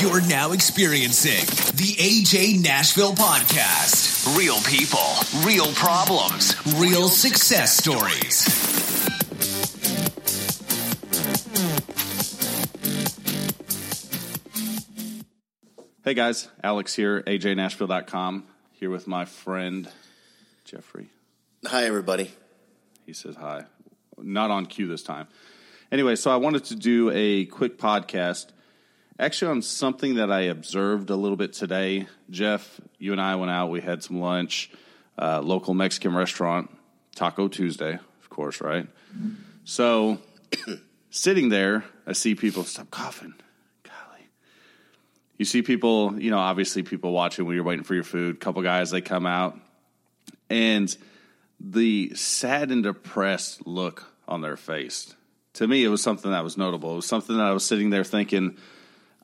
You're now experiencing the AJ Nashville podcast. Real people, real problems, real success stories. Hey guys, Alex here, ajnashville.com, here with my friend Jeffrey. Hi, everybody. He says hi. Not on cue this time. Anyway, so I wanted to do a quick podcast actually on something that I observed a little bit today. Jeff, you and I went out, we had some lunch, uh, local Mexican restaurant, Taco Tuesday, of course, right? So sitting there, I see people stop coughing. Golly. You see people, you know, obviously people watching when you're waiting for your food. couple guys, they come out, and the sad and depressed look on their face. To me, it was something that was notable. It was something that I was sitting there thinking,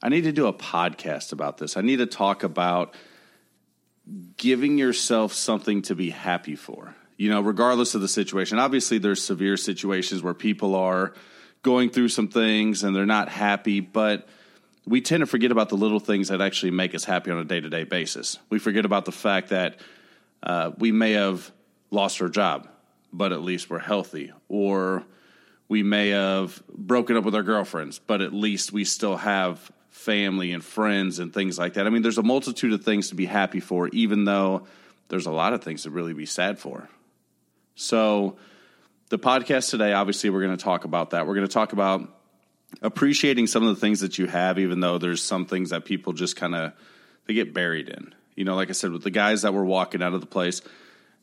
I need to do a podcast about this. I need to talk about giving yourself something to be happy for. You know, regardless of the situation. Obviously, there's severe situations where people are going through some things and they're not happy, but we tend to forget about the little things that actually make us happy on a day to day basis. We forget about the fact that uh, we may have lost our job, but at least we're healthy, or we may have broken up with our girlfriends, but at least we still have family and friends and things like that. I mean, there's a multitude of things to be happy for, even though there's a lot of things to really be sad for. So, the podcast today, obviously, we're going to talk about that. We're going to talk about appreciating some of the things that you have, even though there's some things that people just kind of they get buried in. You know, like I said, with the guys that were walking out of the place,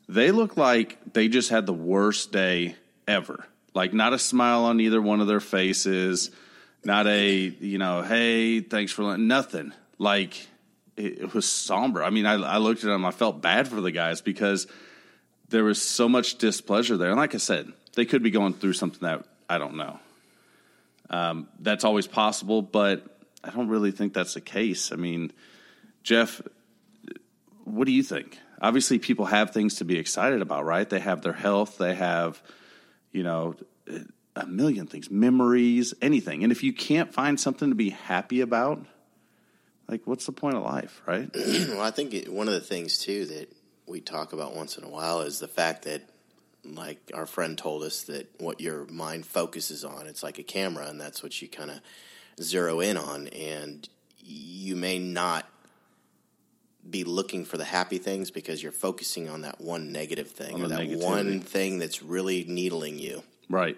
they look like they just had the worst day ever. Like not a smile on either one of their faces, not a you know, hey, thanks for nothing. Like it, was somber. I mean, I, I looked at them, I felt bad for the guys because there was so much displeasure there. And like I said, they could be going through something that I don't know. Um, that's always possible, but I don't really think that's the case. I mean, Jeff, what do you think? Obviously, people have things to be excited about, right? They have their health, they have, you know, a million things, memories, anything. And if you can't find something to be happy about, like, what's the point of life, right? well, I think it, one of the things, too, that we talk about once in a while is the fact that like our friend told us that what your mind focuses on it's like a camera and that's what you kind of zero in on and you may not be looking for the happy things because you're focusing on that one negative thing On or that negativity. one thing that's really needling you Right.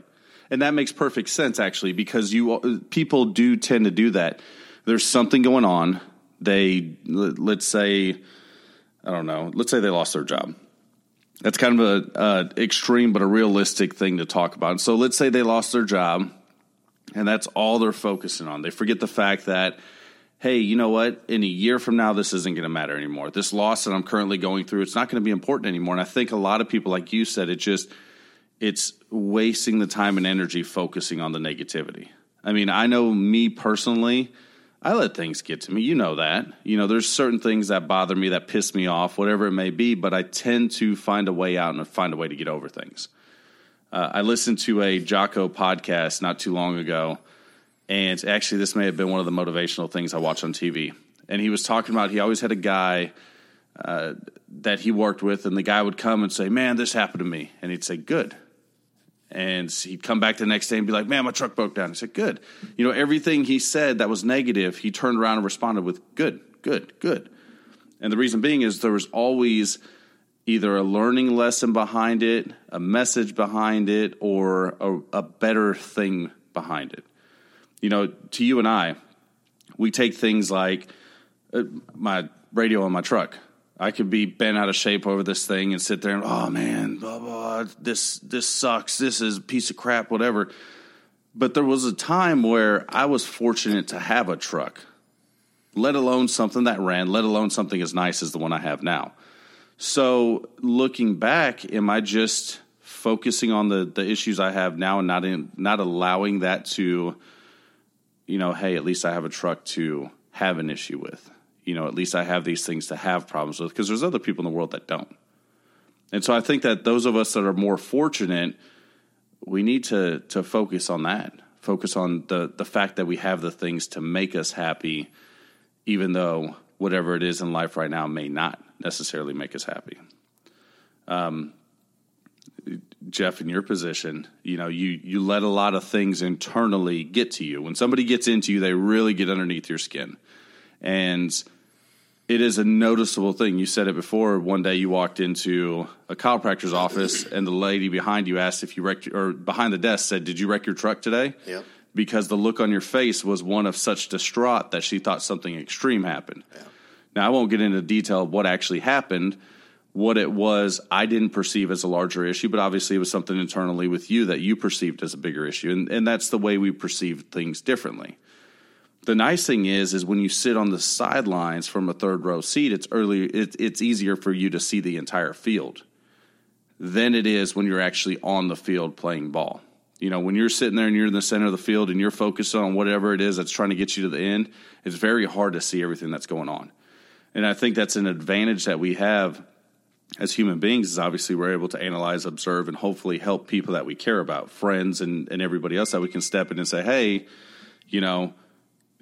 And that makes perfect sense actually because you people do tend to do that. There's something going on. They let- let's say I don't know, let's say they lost their job. That's kind of a uh, extreme but a realistic thing to talk about. So let's say they lost their job and that's all they're focusing on. They forget the fact that hey, you know what? In a year from now, this isn't going to matter anymore. This loss that I'm currently going through, it's not going to be important anymore. And I think a lot of people, like you said, it just it's wasting the time and energy focusing on the negativity. I mean, I know me personally, I let things get to me. You know that. You know, there's certain things that bother me, that piss me off, whatever it may be, but I tend to find a way out and find a way to get over things. Uh, I listened to a Jocko podcast not too long ago, and actually, this may have been one of the motivational things I watched on TV. And he was talking about he always had a guy uh, that he worked with, and the guy would come and say, "Man, this happened to me," and he'd say, "Good." And he'd come back the next day and be like, "Man, my truck broke down." He said, "Good." You know, everything he said that was negative, he turned around and responded with, "Good, good, good." And the reason being is there was always either a learning lesson behind it, a message behind it, or a, a better thing behind it. You know, to you and I, we take things like uh, my radio on my truck. I could be bent out of shape over this thing and sit there and oh man, blah blah, this this sucks. This is a piece of crap, whatever. But there was a time where I was fortunate to have a truck, let alone something that ran, let alone something as nice as the one I have now. So looking back, am I just focusing on the the issues I have now and not in not allowing that to, you know, hey, at least I have a truck to have an issue with. You know, at least I have these things to have problems with because there's other people in the world that don't. And so I think that those of us that are more fortunate, we need to to focus on that. Focus on the the fact that we have the things to make us happy even though whatever it is in life right now may not necessarily make us happy. Um, Jeff, in your position, you know, you you let a lot of things internally get to you. When somebody gets into you, they really get underneath your skin, and it is a noticeable thing. You said it before. One day you walked into a chiropractor's office, and the lady behind you asked if you wrecked, or behind the desk said, "Did you wreck your truck today?" Yep. Because the look on your face was one of such distraught that she thought something extreme happened. Yeah. Now I won't get into detail of what actually happened. What it was, I didn't perceive as a larger issue, but obviously it was something internally with you that you perceived as a bigger issue, and, and that's the way we perceive things differently the nice thing is is when you sit on the sidelines from a third row seat it's early it, it's easier for you to see the entire field than it is when you're actually on the field playing ball. You know when you're sitting there and you're in the center of the field and you're focused on whatever it is that's trying to get you to the end it's very hard to see everything that's going on. And i think that's an advantage that we have as human beings is obviously we're able to analyze observe and hopefully help people that we care about friends and, and everybody else that we can step in and say hey you know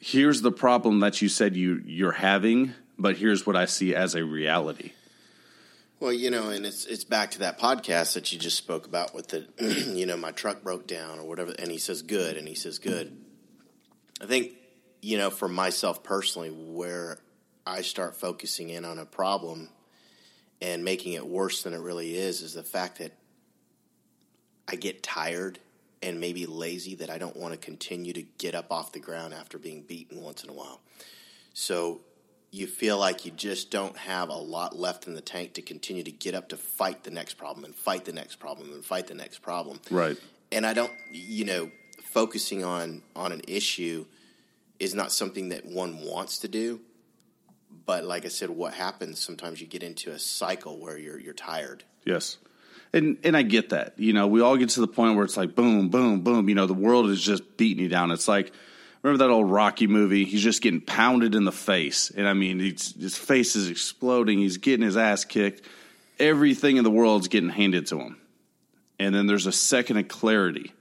here's the problem that you said you you're having, but here's what I see as a reality. Well, you know, and it's it's back to that podcast that you just spoke about with the, you know, my truck broke down or whatever, and he says good, and he says good. I think, you know, for myself personally, where I start focusing in on a problem and making it worse than it really is, is the fact that I get tired and maybe lazy that I don't want to continue to get up off the ground after being beaten once in a while. So you feel like you just don't have a lot left in the tank to continue to get up to fight the next problem and fight the next problem and fight the next problem. Right. And I don't, you know, focusing on on an issue is not something that one wants to do. But like I said, what happens sometimes you get into a cycle where you're you're tired. Yes and and I get that. You know, we all get to the point where it's like boom, boom, boom. You know, the world is just beating you down. It's like remember that old Rocky movie? He's just getting pounded in the face, and I mean, his face is exploding. He's getting his ass kicked. Everything in the world's getting handed to him, and then there's a second of clarity,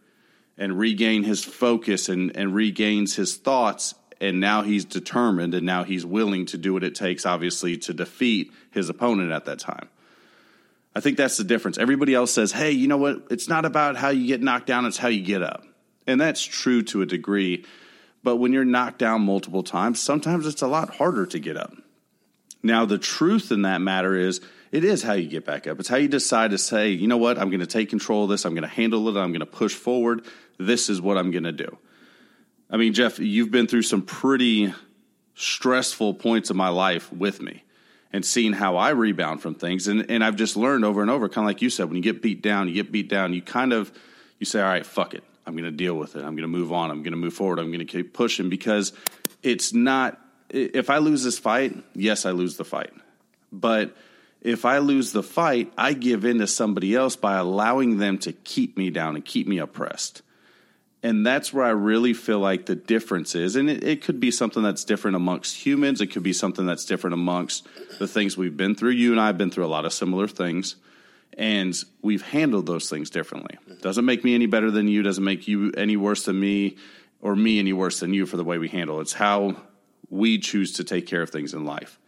and regain his focus and and regains his thoughts. And now he's determined, and now he's willing to do what it takes, obviously, to defeat his opponent at that time. I think that's the difference. Everybody else says, hey, you know what? It's not about how you get knocked down, it's how you get up. And that's true to a degree. But when you're knocked down multiple times, sometimes it's a lot harder to get up. Now, the truth in that matter is it is how you get back up. It's how you decide to say, you know what? I'm going to take control of this. I'm going to handle it. I'm going to push forward. This is what I'm going to do. I mean, Jeff, you've been through some pretty stressful points of my life with me and seeing how I rebound from things. And and I've just learned over and over, kind of like you said, when you get beat down, you get beat down, you kind of you say, all right, fuck it. I'm going to deal with it. I'm going to move on. I'm going to move forward. I'm going to keep pushing because it's not. If I lose this fight, yes, I lose the fight. But if I lose the fight, I give in to somebody else by allowing them to keep me down and keep me oppressed. And that's where I really feel like the difference is. And it, it, could be something that's different amongst humans. It could be something that's different amongst the things we've been through. You and I have been through a lot of similar things. And we've handled those things differently. Mm-hmm. Doesn't make me any better than you, doesn't make you any worse than me, or me any worse than you for the way we handle. It's how we choose to take care of things in life.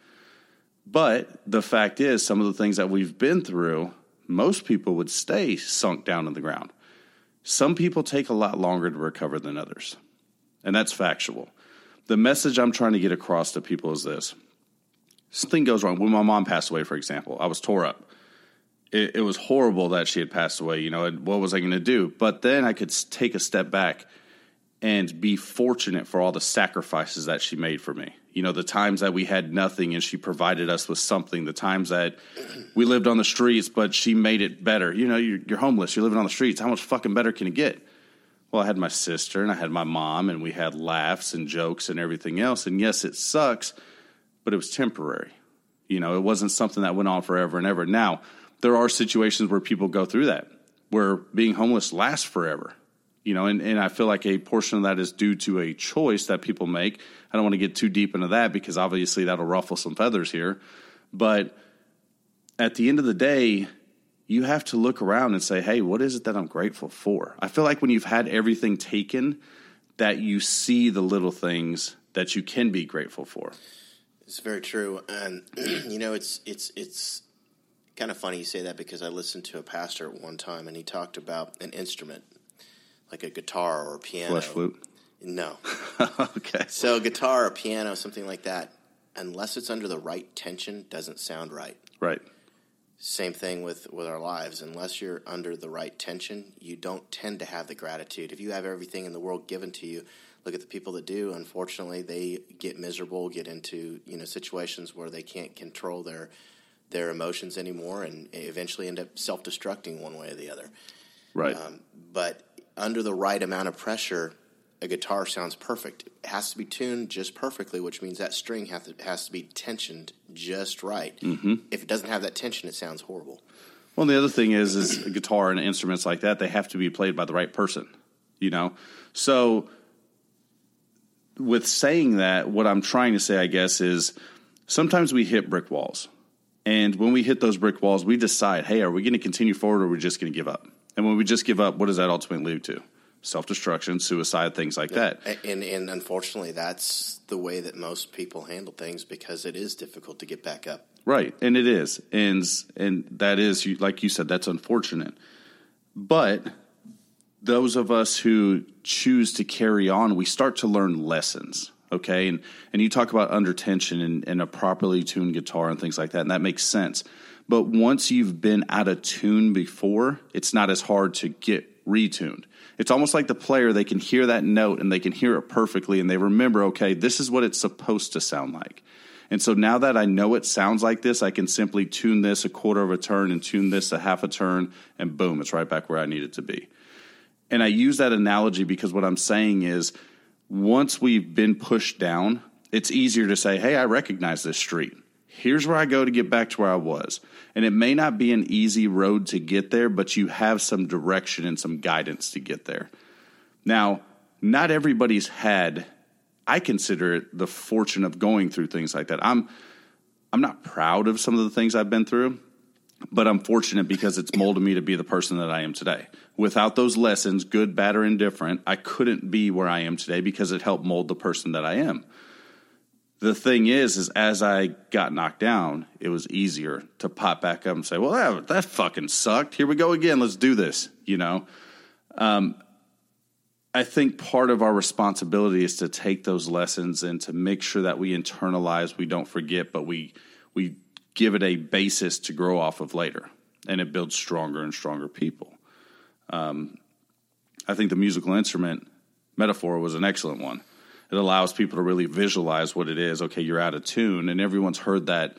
But the fact is, some of the things that we've been through, most people would stay sunk down in the ground some people take a lot longer to recover than others, and that's factual. The message I'm trying to get across to people is this something goes wrong. When my mom passed away, for example, I was tore up. It, it was horrible that she had passed away, you know, what was I going to do? But then I could take a step back and be fortunate for all the sacrifices that she made for me you know the times that we had nothing and she provided us with something the times that we lived on the streets but she made it better. You know you're, you're, homeless you're living on the streets. How much fucking better can it get? Well i had my sister and i had my mom and we had laughs and jokes and everything else. And yes it sucks but it was temporary. You know it wasn't something that went on forever and ever. Now there are situations where people go through that where being homeless lasts forever you know, and, and I feel like a portion of that is due to a choice that people make. I don't want to get too deep into that because obviously that'll ruffle some feathers here. But at the end of the day, you have to look around and say, hey, what is it that I'm grateful for? I feel like when you've had everything taken, that you see the little things that you can be grateful for. It's very true, and you know, it's it's it's kind of funny you say that because I listened to a pastor at one time, and he talked about an instrument like a guitar or a piano. Flesh flute. No. okay. So, guitar or piano, something like that, unless it's under the right tension, doesn't sound right. Right. Same thing with, with our lives. Unless you're under the right tension, you don't tend to have the gratitude. If you have everything in the world given to you, look at the people that do. Unfortunately, they get miserable, get into you know situations where they can't control their their emotions anymore, and eventually end up self destructing one way or the other. Right. Um, but under the right amount of pressure, a guitar sounds perfect. It has to be tuned just perfectly, which means that string has to, has to be tensioned just right. Mm-hmm. If it doesn't have that tension, it sounds horrible. Well, the other thing is, is a guitar and instruments like that, they have to be played by the right person, you know? So, with saying that, what I'm trying to say, I guess, is sometimes we hit brick walls. And when we hit those brick walls, we decide, hey, are we going to continue forward or are we just going to give up? And when we just give up, what does that ultimately lead to? Self destruction, suicide, things like that. And, and unfortunately, that's the way that most people handle things because it is difficult to get back up. Right, and it is, and and that is like you said, that's unfortunate. But those of us who choose to carry on, we start to learn lessons. Okay, and and you talk about under tension and, and a properly tuned guitar and things like that, and that makes sense. But once you've been out of tune before, it's not as hard to get retuned. It's almost like the player, they can hear that note and they can hear it perfectly and they remember, okay, this is what it's supposed to sound like. And so now that I know it sounds like this, I can simply tune this a quarter of a turn and tune this a half a turn, and boom, it's right back where I need it to be. And I use that analogy because what I'm saying is once we've been pushed down, it's easier to say, hey, I recognize this street. Here's where I go to get back to where I was. And it may not be an easy road to get there, but you have some direction and some guidance to get there. Now, not everybody's had, I consider it the fortune of going through things like that. I'm I'm not proud of some of the things I've been through, but I'm fortunate because it's molded me to be the person that I am today. Without those lessons, good, bad, or indifferent, I couldn't be where I am today because it helped mold the person that I am the thing is, is as I got knocked down, it was easier to pop back up and say, "Well, that, that fucking sucked. Here we go again. Let's do this." You know, um, I think part of our responsibility is to take those lessons and to make sure that we internalize, we don't forget, but we we give it a basis to grow off of later, and it builds stronger and stronger people. Um, I think the musical instrument metaphor was an excellent one it allows people to really visualize what it is. Okay, you're out of tune, and everyone's heard that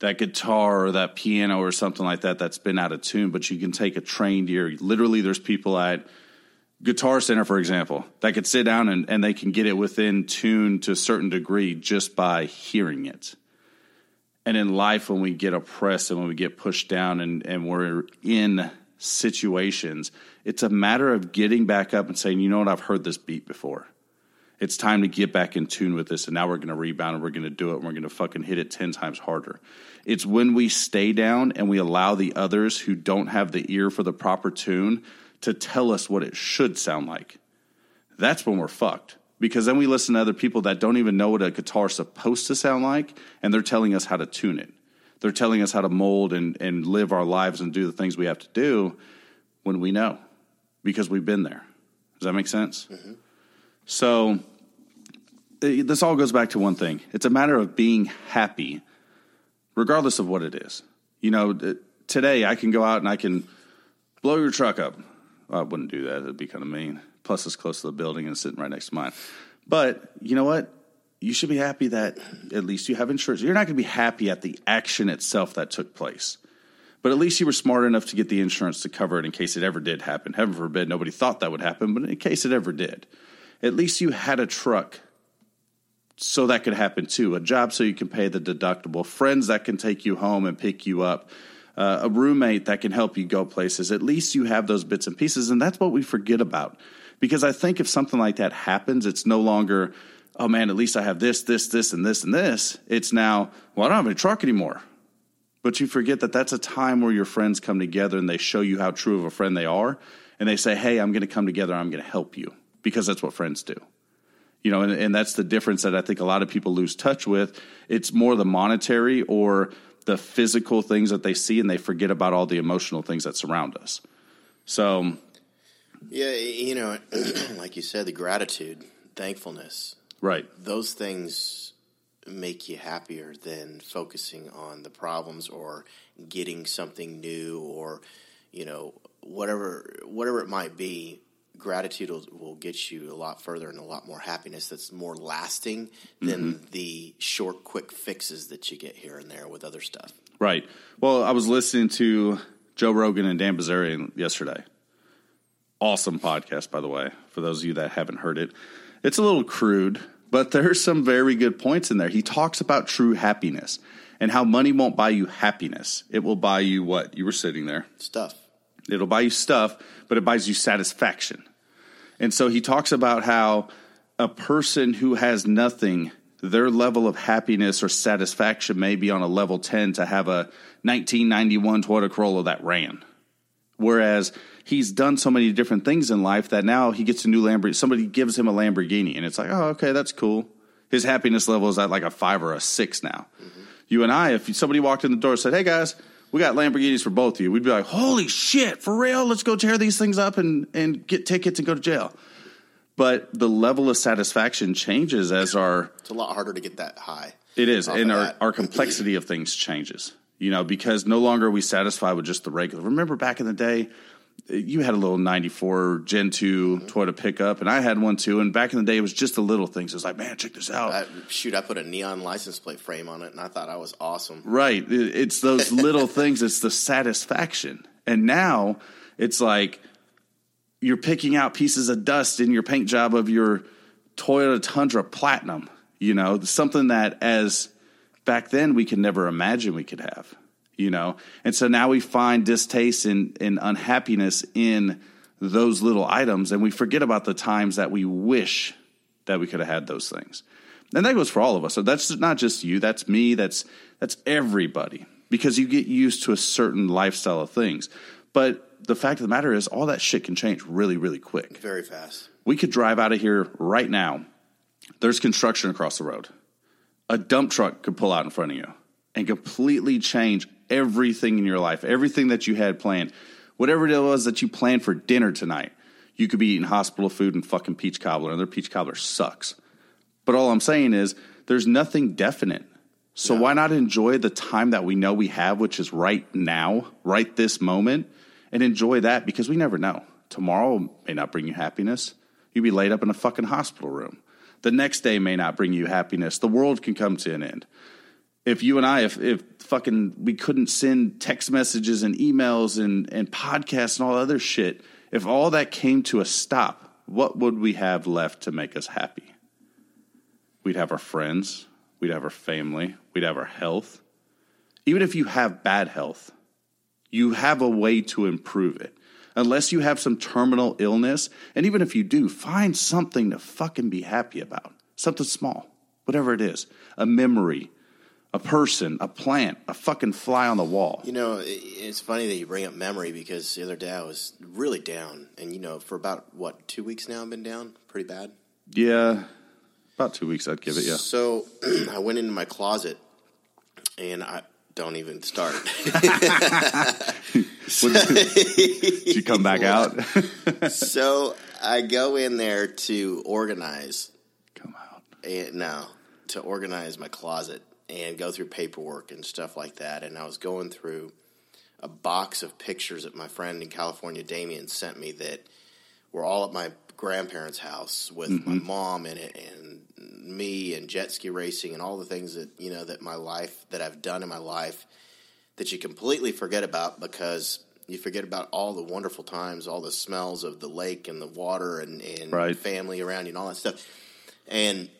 that guitar or that piano or something like that that's been out of tune. But you can take a trained ear. Literally, there's people at Guitar Center, for example, that could sit down and, and they can get it within tune to a certain degree just by hearing it. And in life, when we get oppressed and when we get pushed down and, and we're in situations, it's a matter of getting back up and saying, you know what, I've heard this beat before it's time to get back in tune with this and now we're going to rebound and we're going to do it and we're going to fucking hit it 10 times harder. It's when we stay down and we allow the others who don't have the ear for the proper tune to tell us what it should sound like. That's when we're fucked because then we listen to other people that don't even know what a guitar is supposed to sound like and they're telling us how to tune it. They're telling us how to mold and, and live our lives and do the things we have to do when we know because we've been there. Does that make sense? Mm-hmm. So this all goes back to one thing it's a matter of being happy, regardless of what it is. You know, today I can go out and I can blow your truck up. Well, I wouldn't do that, it'd be kind of mean. Plus, it's close to the building and sitting right next to mine. But you know what? You should be happy that at least you have insurance. You're not going to be happy at the action itself that took place. But at least you were smart enough to get the insurance to cover it in case it ever did happen. Heaven forbid, nobody thought that would happen, but in case it ever did at least you had a truck so that could happen too. A job so you can pay the deductible, friends that can take you home and pick you up, uh, a roommate that can help you go places. At least you have those bits and pieces, and that's what we forget about. Because I think if something like that happens, it's no longer, oh man, at least I have this, this, this, and this, and this. It's now, well, I don't have any truck anymore. But you forget that that's a time where your friends come together and they show you how true of a friend they are. And they say, hey, I'm going to come together, I'm going to help you because that's what friends do. You know, and, and that's the difference that I think a lot of people lose touch with. It's more the monetary or the physical things that they see, and they forget about all the emotional things that surround us. So, Yeah, you know, like you said, the gratitude, thankfulness, right, those things make you happier than focusing on the problems or getting something new or you know whatever whatever it might be gratitude will, will get you a lot further and a lot more happiness that's more lasting than mm-hmm. the short quick fixes that you get here and there with other stuff right. Well, I was listening to Joe Rogan and Dan Bilzerian yesterday. Awesome podcast, by the way, for those of you that haven't heard it. It's a little crude, but there's some very good points in there. He talks about true happiness and how money won't buy you happiness. It will buy you what? You were sitting there. stuff It'll buy you stuff, but it buys you satisfaction. And so he talks about how a person who has nothing, their level of happiness or satisfaction may be on a level 10 to have a 1991 Toyota Corolla that ran. Whereas he's done so many different things in life that now he gets a new Lamborghini. Somebody gives him a Lamborghini, and it's like, oh, okay, that's cool. His happiness level is at like a five or a six now. Mm-hmm. You and I, if somebody walked in the door and said, hey guys, we got Lamborghinis for both of you, we'd be like, holy shit, for real? Let's go tear these things up and, and get tickets and go to jail. But the level of satisfaction changes as our it's a lot harder to get that high it is, and our, that. our complexity of things changes. You know, because no longer are we satisfied with just the regular. Remember back in the day, you had a little '94 Gen 2 Mm-hmm. Toyota pickup, and I had one too. And back in the day, it was just the little things. It was like, man, check this out. I, shoot i put a neon license plate frame on it and i thought i was awesome Right. It's those little things. It's the satisfaction. And now it's like you're picking out pieces of dust in your paint job of your Toyota Tundra Platinum, you know, something that as back then we could never imagine we could have, you know. And so now we find distaste and, and unhappiness in those little items and we forget about the times that we wish that we could have had those things. And that goes for all of us. So that's not just you, that's me, that's that's everybody. Because you get used to a certain lifestyle of things. But the fact of the matter is all that shit can change really, really quick. very fast We could drive out of here right now. There's construction across the road. A dump truck could pull out in front of you and completely change everything in your life, everything that you had planned. Whatever it was that you planned for dinner tonight, you could be eating hospital food and fucking peach cobbler, and their peach cobbler sucks. But all I'm saying is there's nothing definite. So why not enjoy the time that we know we have, which is right now, right this moment, and enjoy that because we never know. Tomorrow may not bring you happiness. You'd be laid up in a fucking hospital room. The next day may not bring you happiness. The world can come to an end. If you and I, if, if fucking we couldn't send text messages and emails and, and podcasts and all other shit, if all that came to a stop, what would we have left to make us happy? We'd have our friends, we'd have our family, we'd have our health. Even if you have bad health, you have a way to improve it. Unless you have some terminal illness, and even if you do, find something to fucking be happy about. Something small, whatever it is. A memory, a person, a plant, a fucking fly on the wall. You know, it's funny that you bring up memory because the other day I was really down, and you know, for about what two weeks now I've been down, pretty bad. Yeah, about two weeks I'd give it, yeah. So I went into my closet, and I don't even start. Did you come back out? so I go in there to organize, come out. and no, to organize my closet and go through paperwork and stuff like that. And I was going through a box of pictures that my friend in California, Damien, sent me that were all at my grandparents' house with my mm-hmm. mom in it and me and jet ski racing and all the things that you know that my life that I've done in my life that you completely forget about because you forget about all the wonderful times, all the smells of the lake and the water and, and Right. family around you and all that stuff. And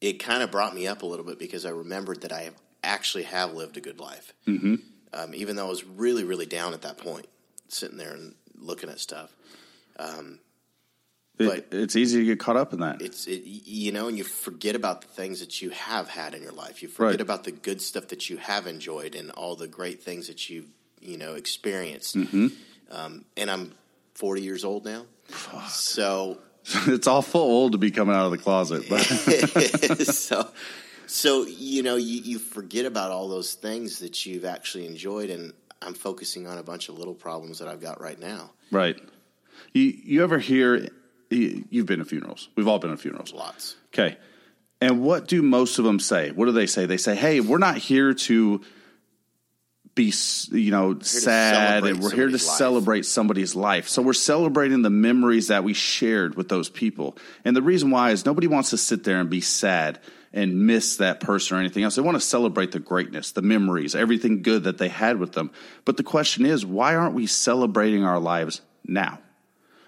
it kind of brought me up a little bit because I remembered that I actually have lived a good life. Mm-hmm. Um, even though I was really, really down at that point, sitting there and looking at stuff. It- But- it's easy to get caught up in that. It's it, you know, and you forget about the things that you have had in your life. You forget Right. about the good stuff that you have enjoyed and all the great things that you've you know experienced. Mm-hmm. Um, and I'm 40 years old now, so it's awful old to be coming out of the closet. But so, so you know, you, you forget about all those things that you've actually enjoyed, and I'm focusing on a bunch of little problems that I've got right now. right, you you ever hear? you- You've been to funerals. We've all been to funerals. Lots. Okay. And what do most of them say? What do they say? They say, "Hey, we're not here to be, you know, sad, and we're here to life." celebrate somebody's life." So we're celebrating the memories that we shared with those people. And the reason why is nobody wants to sit there and be sad and miss that person or anything else. They want to celebrate the greatness, the memories, everything good that they had with them. But the question is, why aren't we celebrating our lives now?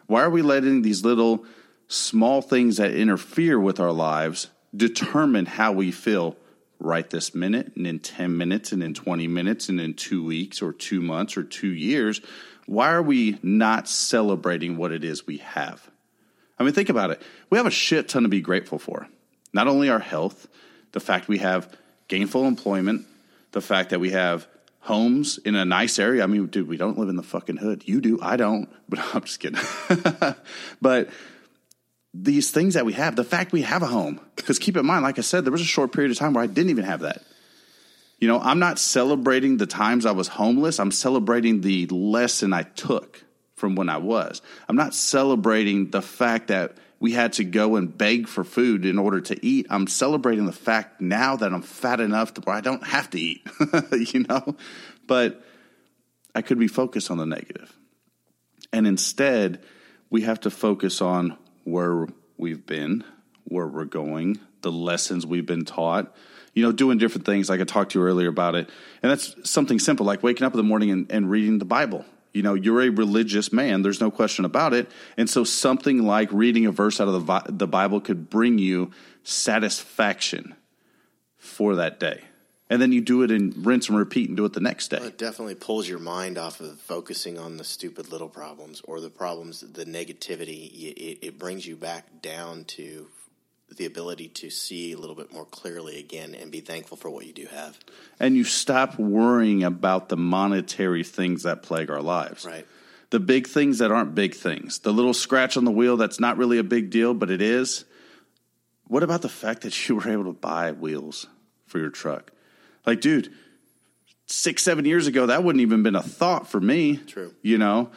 Why are we letting these little small things that interfere with our lives determine how we feel right this minute and in 10 minutes and in 20 minutes and in two weeks or two months or two years? Why are we not celebrating what it is we have? I mean, think about it. We have a shit ton to be grateful for. Not only our health, the fact we have gainful employment, the fact that we have homes in a nice area. I mean, dude, we don't live in the fucking hood. You do, I don't, but I'm just kidding. but these things that we have, the fact we have a home, because keep in mind, like I said, there was a short period of time where I didn't even have that. You know, I'm not celebrating the times I was homeless. I'm celebrating the lesson I took from when I was. I'm not celebrating the fact that we had to go and beg for food in order to eat. I'm celebrating the fact now that I'm fat enough to where I don't have to eat, you know? But I could be focused on the negative. And instead, we have to focus on where we've been, where we're going, the lessons we've been taught, you know, doing different things. Like I talked to you earlier about it. And that's something simple, like waking up in the morning and, and reading the Bible. You know, you're a religious man, there's no question about it. And so something like reading a verse out of the, the Bible could bring you satisfaction for that day. And then you do it and rinse and repeat and do it the next day. It definitely pulls your mind off of focusing on the stupid little problems or the problems, the negativity. It, it brings you back down to the ability to see a little bit more clearly again and be thankful for what you do have. and you stop worrying about the monetary things that plague our lives. Right. The big things that aren't big things. The little scratch on the wheel that's not really a big deal, but it is. What about the fact that you were able to buy wheels for your truck? Like, dude, six, seven years ago, that wouldn't even been a thought for me. True. You know?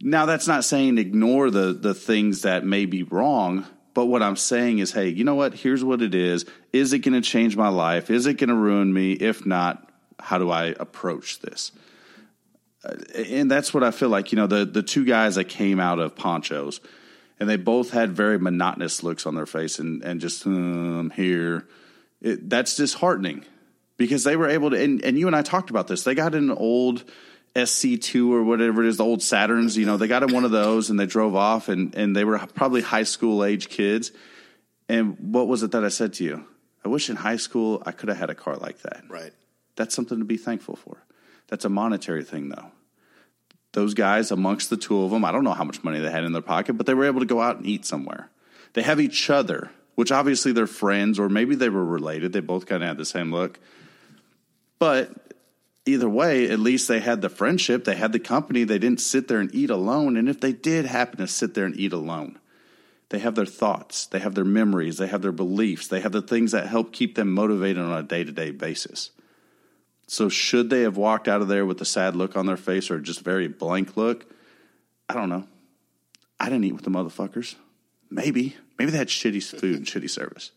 Now that's not saying ignore the the things that may be wrong, but what I'm saying is, hey, you know what? Here's what it is. Is it going to change my life? Is it going to ruin me? If not, how do I approach this? Uh, and that's what I feel like. You know, the the two guys that came out of ponchos, and they both had very monotonous looks on their face, and and just um, here, it, that's disheartening because they were able to. And, and you and I talked about this. They got an old SC2 or whatever it is, the old Saturns. You know, they got in one of those and they drove off, and and they were probably high school age kids. And what was it that I said to you? I wish in high school I could have had a car like that. Right. That's something to be thankful for. That's a monetary thing, though. Those guys, amongst the two of them, I don't know how much money they had in their pocket, but they were able to go out and eat somewhere. They have each other, which obviously they're friends, or maybe they were related. They both kind of had the same look. But either way, at least they had the friendship, they had the company. They didn't sit there and eat alone. And if they did happen to sit there and eat alone, they have their thoughts, they have their memories, they have their beliefs, they have the things that help keep them motivated on a day to day basis. So, should they have walked out of there with a sad look on their face or just very blank look? I don't know. I didn't eat with the motherfuckers. Maybe. Maybe they had shitty food and shitty service.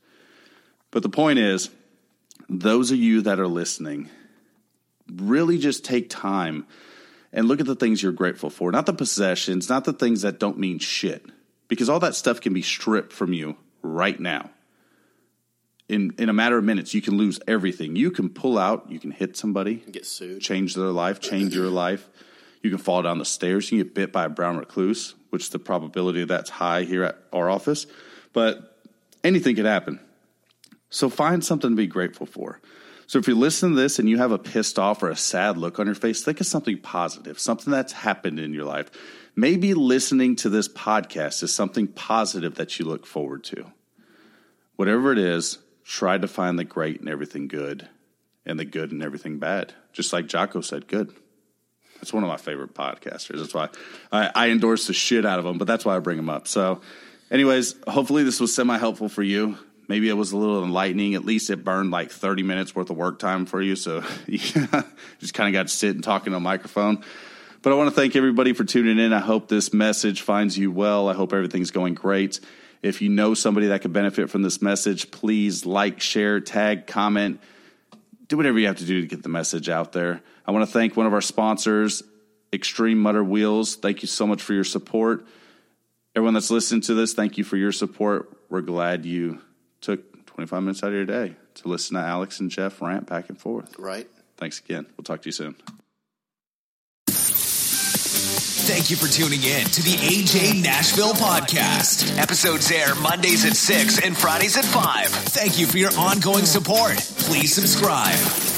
But the point is, those of you that are listening, really just take time and look at the things you're grateful for, not the possessions, not the things that don't mean shit, because all that stuff can be stripped from you right now. In, in a matter of minutes, you can lose everything. You can pull out, you can hit somebody, Get sued. change their life, change your life. You can fall down the stairs. You can get bit by a brown recluse, which the probability of that's high here at our office. But anything could happen. So find something to be grateful for. So if you listen to this and you have a pissed off or a sad look on your face, think of something positive, something that's happened in your life. Maybe listening to this podcast is something positive that you look forward to. Whatever it is, try to find the great in everything good and the good in everything bad. Just like Jocko said, good. That's one of my favorite podcasters. That's why I, I endorse the shit out of them, but that's why I bring them up. So Anyways, hopefully this was semi helpful for you. Maybe it was a little enlightening. At least it burned like 30 minutes worth of work time for you. So you just kind of got to sit and talk into a microphone. But I want to thank everybody for tuning in. I hope this message finds you well. I hope everything's going great. If you know somebody that could benefit from this message, please like, share, tag, comment, do whatever you have to do to get the message out there. I want to thank one of our sponsors, Extreme Mutter Wheels. Thank you so much for your support. Everyone that's listening to this, thank you for your support. We're glad you took 25 minutes out of your day to listen to Alex and Jeff rant back and forth. Right. Thanks again. We'll talk to you soon. Thank you for tuning in to the AJ Nashville podcast. Episodes air Mondays at 6 and Fridays at 5. Thank you for your ongoing support. Please subscribe.